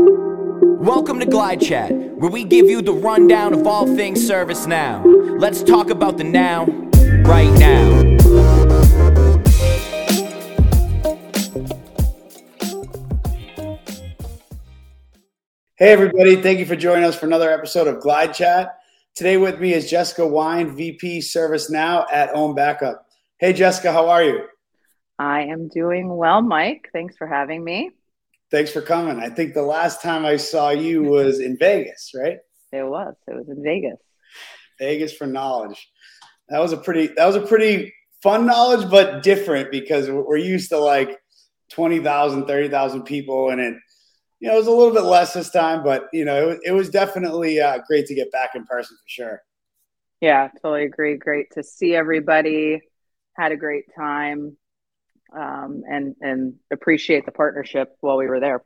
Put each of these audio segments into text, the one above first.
Welcome to Glide Chat, where we give you the rundown of all things ServiceNow. Let's talk about the now, right now. Hey, everybody. Thank you for joining us for another episode of Glide Chat. Today with me is Jessica Wine, VP ServiceNow at Own Backup. Hey, Jessica, how are you? I am doing well, Mike. Thanks for having me. Thanks for coming. I think the last time I saw you was in Vegas, right? It was. It was in Vegas. Vegas for knowledge. That was a pretty that was a pretty fun knowledge, but different because we're used to like 20,000, 30,000 people and it you know, it was a little bit less this time, but you know, it, it was definitely uh, great to get back in person for sure. Yeah, totally agree. Great to see everybody. Had a great time um, and and appreciate the partnership while we were there.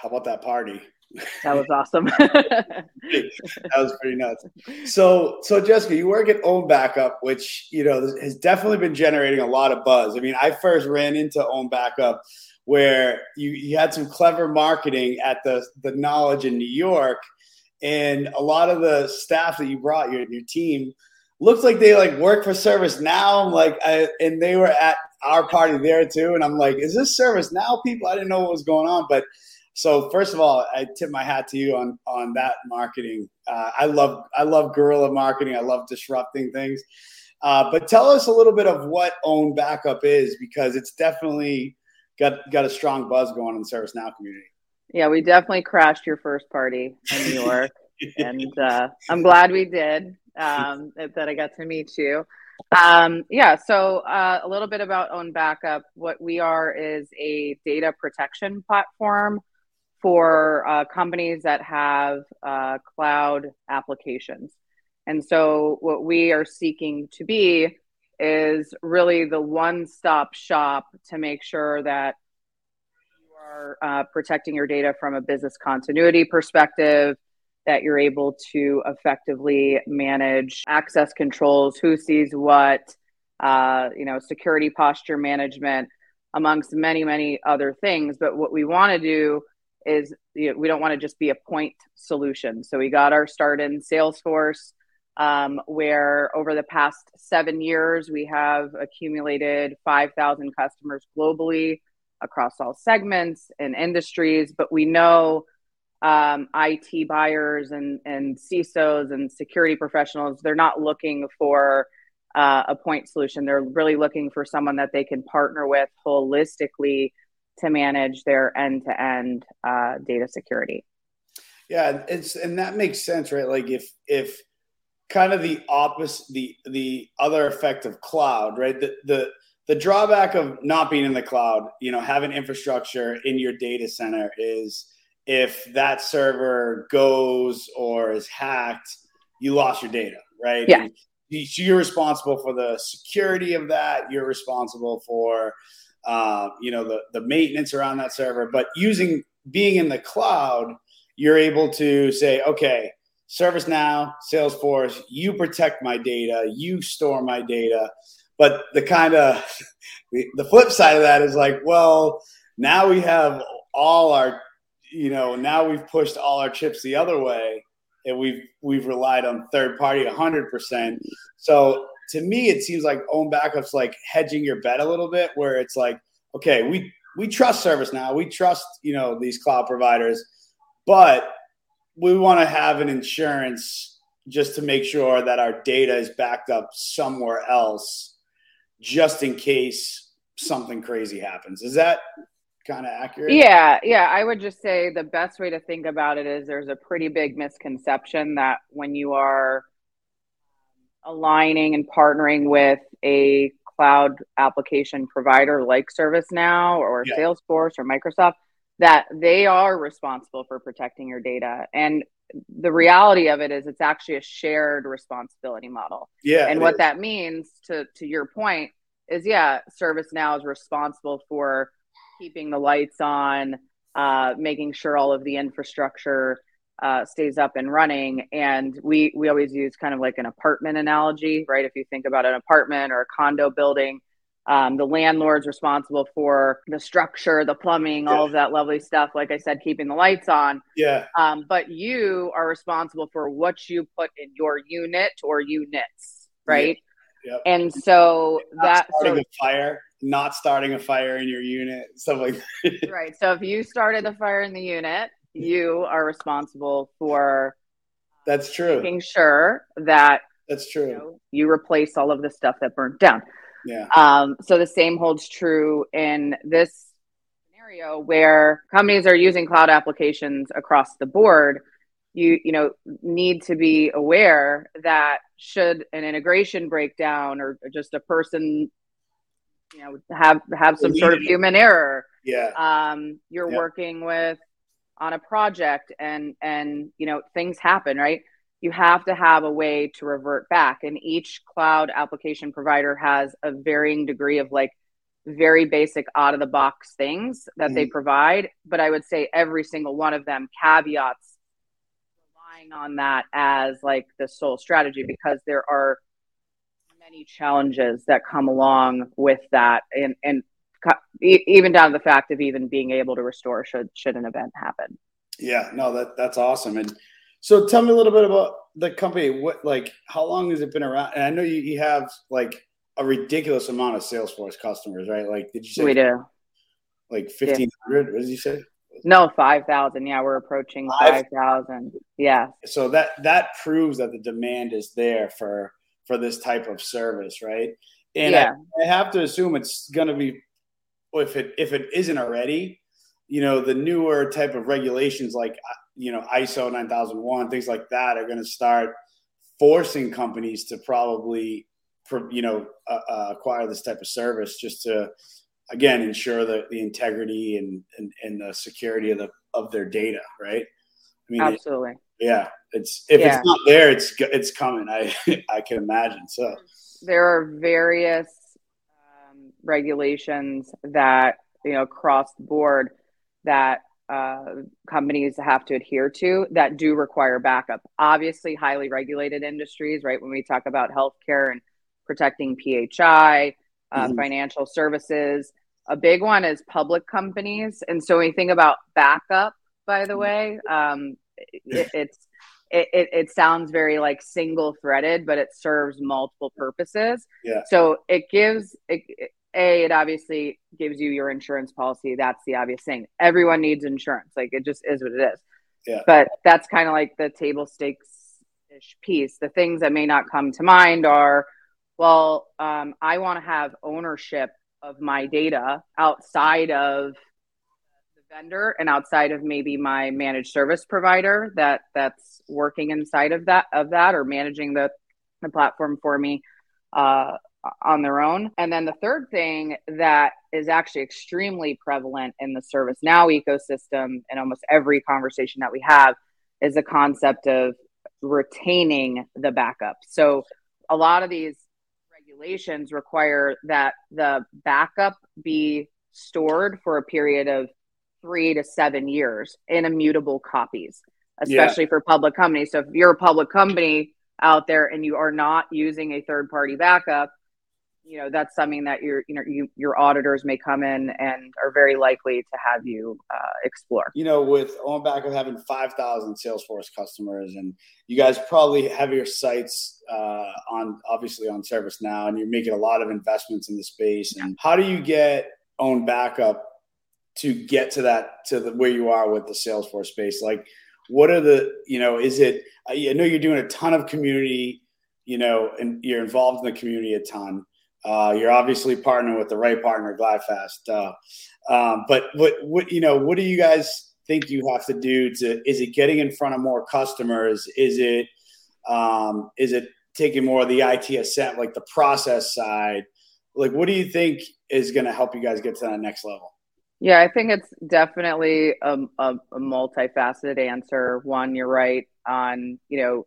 How about that party? That was awesome. that was pretty nuts. So, so Jessica, you work at Own Backup, which you know has definitely been generating a lot of buzz. I mean, I first ran into Own Backup where you, you had some clever marketing at the the Knowledge in New York, and a lot of the staff that you brought your your team looked like they like work for ServiceNow, like, I, and they were at our party there too. And I'm like, is this ServiceNow people? I didn't know what was going on, but so first of all, I tip my hat to you on on that marketing. Uh, I love I love guerrilla marketing. I love disrupting things. Uh, but tell us a little bit of what Own Backup is because it's definitely got got a strong buzz going in the ServiceNow community. Yeah, we definitely crashed your first party in New York, and uh, I'm glad we did. Um, that I got to meet you. Um, yeah, so uh, a little bit about Own Backup. What we are is a data protection platform for uh, companies that have uh, cloud applications. And so, what we are seeking to be is really the one stop shop to make sure that you are uh, protecting your data from a business continuity perspective that you're able to effectively manage access controls, who sees what, uh, you know, security posture management, amongst many, many other things. But what we want to do is you know, we don't want to just be a point solution. So we got our start in Salesforce, um, where over the past seven years, we have accumulated 5,000 customers globally across all segments and industries. But we know um, IT buyers and, and CISOs and security professionals, they're not looking for uh, a point solution. They're really looking for someone that they can partner with holistically to manage their end to end data security. Yeah, it's and that makes sense, right? Like if if kind of the opposite, the the other effect of cloud, right? The the the drawback of not being in the cloud, you know, having infrastructure in your data center is if that server goes or is hacked, you lost your data, right? Yeah. you're responsible for the security of that. You're responsible for, uh, you know, the the maintenance around that server. But using being in the cloud, you're able to say, okay, ServiceNow, Salesforce, you protect my data, you store my data. But the kind of the flip side of that is like, well, now we have all our you know, now we've pushed all our chips the other way and we've we've relied on third party 100%. So to me it seems like own backups like hedging your bet a little bit where it's like okay, we we trust ServiceNow, we trust, you know, these cloud providers, but we want to have an insurance just to make sure that our data is backed up somewhere else just in case something crazy happens. Is that kind of accurate? Yeah, yeah. I would just say the best way to think about it is there's a pretty big misconception that when you are um, aligning and partnering with a cloud application provider like ServiceNow or yeah. Salesforce or Microsoft, that they are responsible for protecting your data. And the reality of it is it's actually a shared responsibility model. Yeah. And what is. that means to to your point is yeah, ServiceNow is responsible for keeping the lights on, uh, making sure all of the infrastructure uh, stays up and running. And we we always use kind of like an apartment analogy, right? If you think about an apartment or a condo building, Um, the landlord's responsible for the structure, the plumbing, yeah. all of that lovely stuff. Like I said, keeping the lights on. Yeah. Um, but you are responsible for what you put in your unit or units, right? Yep. And so not that starting so, a fire, not starting a fire in your unit, stuff like that. right. So if you started a fire in the unit, you are responsible for. That's true. Making sure that that's true. You, know, you replace all of the stuff that burnt down. Yeah. Um, so the same holds true in this scenario where companies are using cloud applications across the board. You you know need to be aware that should an integration break down or, just a person you know have have some sort of human error yeah um you're yeah. working with on a project and and you know things happen right you have to have a way to revert back. And each cloud application provider has a varying degree of like very basic out of the box things that mm-hmm. they provide. But I would say every single one of them caveats relying on that as like the sole strategy because there are many challenges that come along with that and and even down to the fact of even being able to restore should should an event happen yeah no that that's awesome and so tell me a little bit about the company. What like how long has it been around? And I know you, you have like a ridiculous amount of Salesforce customers, right? Like did you say we do like fifteen hundred? Yeah. What did you say? No, five thousand. Yeah, we're approaching five thousand. Yeah. So that that proves that the demand is there for for this type of service, right? And yeah. I, I have to assume it's going to be if it if it isn't already, you know, the newer type of regulations like you know ISO 9001 things like that are going to start forcing companies to probably you know uh, uh, acquire this type of service just to again ensure the, the integrity and, and, and the security of the of their data right i mean absolutely it, yeah it's if yeah. it's not there it's it's coming i i can imagine so there are various um, regulations that you know across the board that uh, companies have to adhere to that do require backup. Obviously, highly regulated industries, right? When we talk about healthcare and protecting PHI, uh, mm-hmm. financial services, a big one is public companies. And so when you think about backup, by the way, um, it, it's it, it, it, sounds very like single threaded, but it serves multiple purposes. Yeah. So it gives it, a it obviously gives you your insurance policy that's the obvious thing everyone needs insurance like it just is what it is yeah. but that's kind of like the table stakes ish piece the things that may not come to mind are well um, i want to have ownership of my data outside of the vendor and outside of maybe my managed service provider that that's working inside of that of that or managing the the platform for me uh, on their own. And then the third thing that is actually extremely prevalent in the ServiceNow ecosystem and almost every conversation that we have is the concept of retaining the backup. So a lot of these regulations require that the backup be stored for a period of three to seven years in immutable copies, especially yeah. for public companies. So if you're a public company out there and you are not using a third party backup, you know that's something that your you know you, your auditors may come in and are very likely to have you uh, explore. You know with on back of having 5000 salesforce customers and you guys probably have your sites uh, on obviously on ServiceNow and you're making a lot of investments in the space and how do you get own backup to get to that to the where you are with the salesforce space? Like what are the you know is it i know you're doing a ton of community you know and you're involved in the community a ton uh, you're obviously partnering with the right partner, GlideFast. Uh, um, but what, what, you know, what do you guys think you have to do to? Is it getting in front of more customers? Is it, um, is it taking more of the ITSM, like the process side? Like, what do you think is going to help you guys get to that next level? Yeah, I think it's definitely a, a, a multifaceted answer. One, you're right on, you know,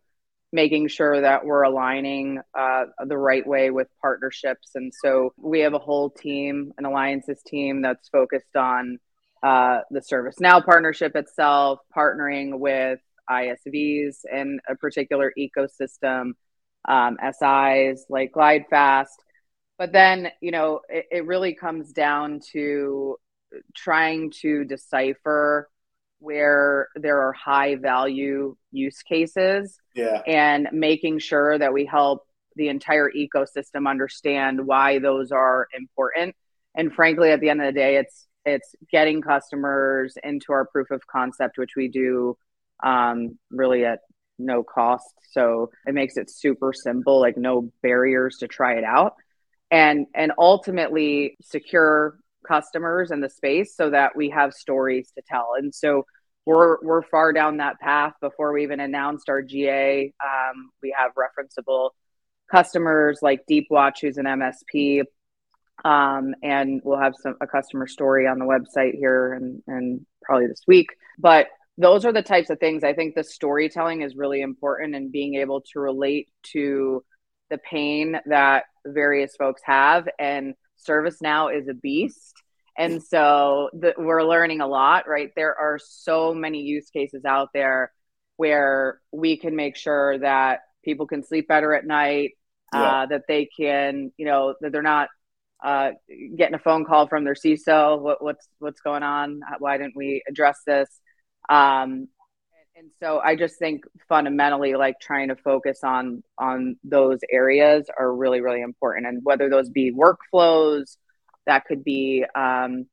making sure that we're aligning uh, the right way with partnerships. And so we have a whole team, an alliances team that's focused on uh, the ServiceNow partnership itself, partnering with ISVs in a particular ecosystem, um, SIs like GlideFast. but then you know it, it really comes down to trying to decipher where there are high value use cases yeah. and making sure that we help the entire ecosystem understand why those are important. And frankly at the end of the day it's it's getting customers into our proof of concept which we do um, really at no cost. So it makes it super simple like no barriers to try it out. And and ultimately secure customers in the space so that we have stories to tell. And so we're we're far down that path before we even announced our ga um, we have referenceable customers like deepwatch who's an msp um, and we'll have some a customer story on the website here and and probably this week. But those are the types of things i think the storytelling is really important and being able to relate to the pain that various folks have. And ServiceNow is a beast and so the, we're learning a lot right there are so many use cases out there where we can make sure that people can sleep better at night yeah. uh, that they can you know that they're not uh, getting a phone call from their CISO. What, what's what's going on? Why didn't we address this? Um, and so I just think fundamentally, like trying to focus on on those areas are really really important, and whether those be workflows, that could be, um,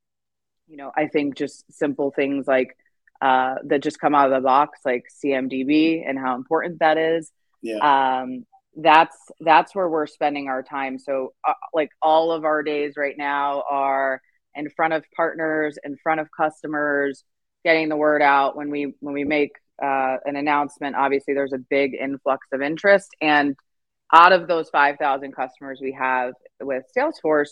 you know, I think just simple things like uh, that just come out of the box, like CMDB and how important that is. Yeah. Um, that's that's where we're spending our time so uh, like all of our days right now are in front of partners in front of customers getting the word out when we when we make uh, an announcement obviously there's a big influx of interest and out of those 5000 customers we have with salesforce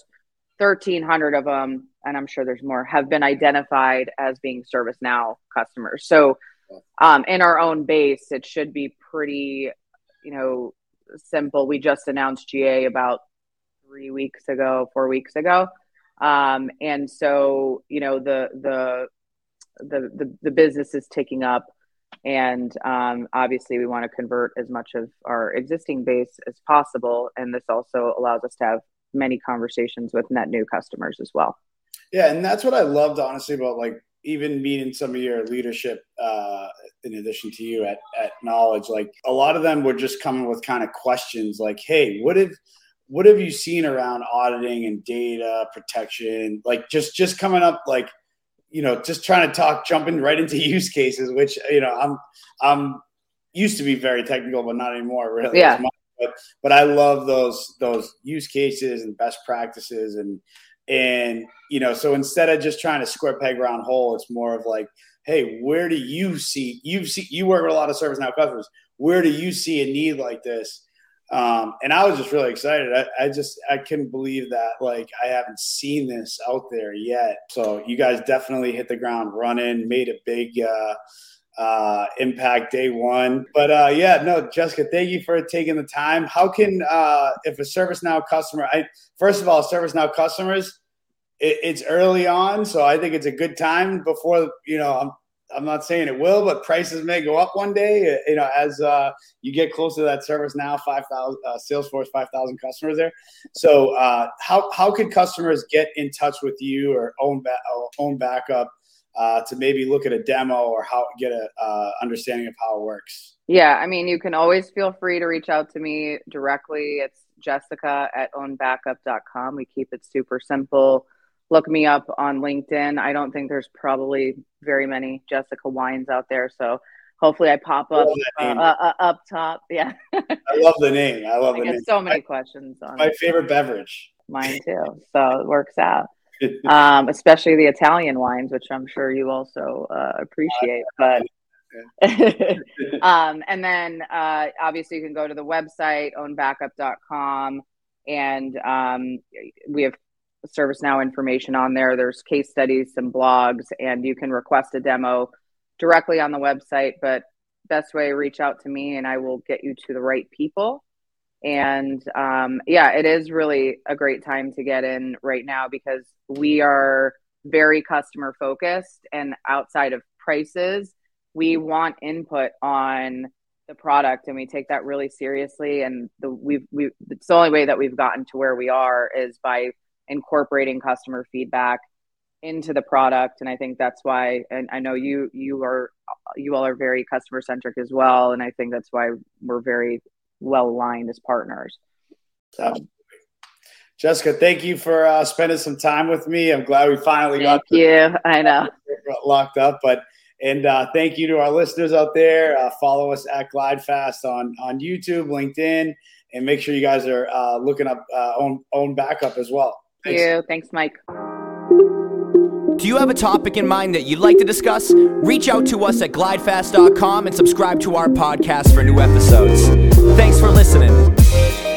1300 of them and i'm sure there's more have been identified as being servicenow customers so um, in our own base it should be pretty you know simple. We just announced GA about three weeks ago, four weeks ago. Um, and so, you know, the, the, the, the, the business is ticking up and um, obviously we want to convert as much of our existing base as possible and this also allows us to have many conversations with net new customers as well. Yeah and that's what i loved honestly about like even meeting some of your leadership uh, in addition to you at, at knowledge like a lot of them were just coming with kind of questions like hey what have what have you seen around auditing and data protection? Like just just coming up like you know just trying to talk jumping right into use cases which you know i'm i'm used to be very technical but not anymore really yeah. but, but i love those those use cases and best practices and and, you know, so instead of just trying to square peg round hole, it's more of like, hey, where do you see you see you work with a lot of ServiceNow customers? Where do you see a need like this? Um, and I was just really excited. I, I, just I couldn't believe that like I haven't seen this out there yet. So you guys definitely hit the ground running, made a big uh, uh, impact day one. But uh, yeah, no, Jessica, thank you for taking the time. How can uh, if a ServiceNow customer? I first of all, ServiceNow customers, it, it's early on, so I think it's a good time before you know. I'm not saying it will, but prices may go up one day. You know, as uh, you get closer to that ServiceNow five thousand uh, Salesforce five thousand customers there. So uh, how how could customers get in touch with you or own ba- own backup? uh, to maybe look at a demo or how get a uh, understanding of how it works? Yeah, I mean, you can always feel free to reach out to me directly. It's Jessica at ownbackup.com. We keep it super simple. Look me up on LinkedIn. I don't think there's probably very many Jessica Wines out there, so hopefully I pop up uh, uh, up top. Yeah, I love the name. I love I the name. So many questions on my favorite beverage. Mine too. So it works out. um, especially the Italian wines, which I'm sure you also uh, appreciate. But um, and then uh, obviously you can go to the website ownbackup.com and um, we have ServiceNow information on there. There's case studies, some blogs, and you can request a demo directly on the website. But best way, reach out to me and I will get you to the right people. And um, yeah, it is really a great time to get in right now because we are very customer focused and outside of prices, we want input on the product and we take that really seriously and the we've we it's the only way that we've gotten to where we are is by incorporating customer feedback into the product and i think that's why and i know you you are you all are very customer centric as well and i think that's why we're very well aligned as partners so. jessica thank you for uh, spending some time with me i'm glad we finally thank got you i know locked up but and uh, thank you to our listeners out there. Uh, follow us at GlideFast on on YouTube, LinkedIn, and make sure you guys are uh, looking up uh, own own backup as well. Thanks. You. Thanks, Mike. Do you have a topic in mind that you'd like to discuss? Reach out to us at glidefast.com and subscribe to our podcast for new episodes. Thanks for listening.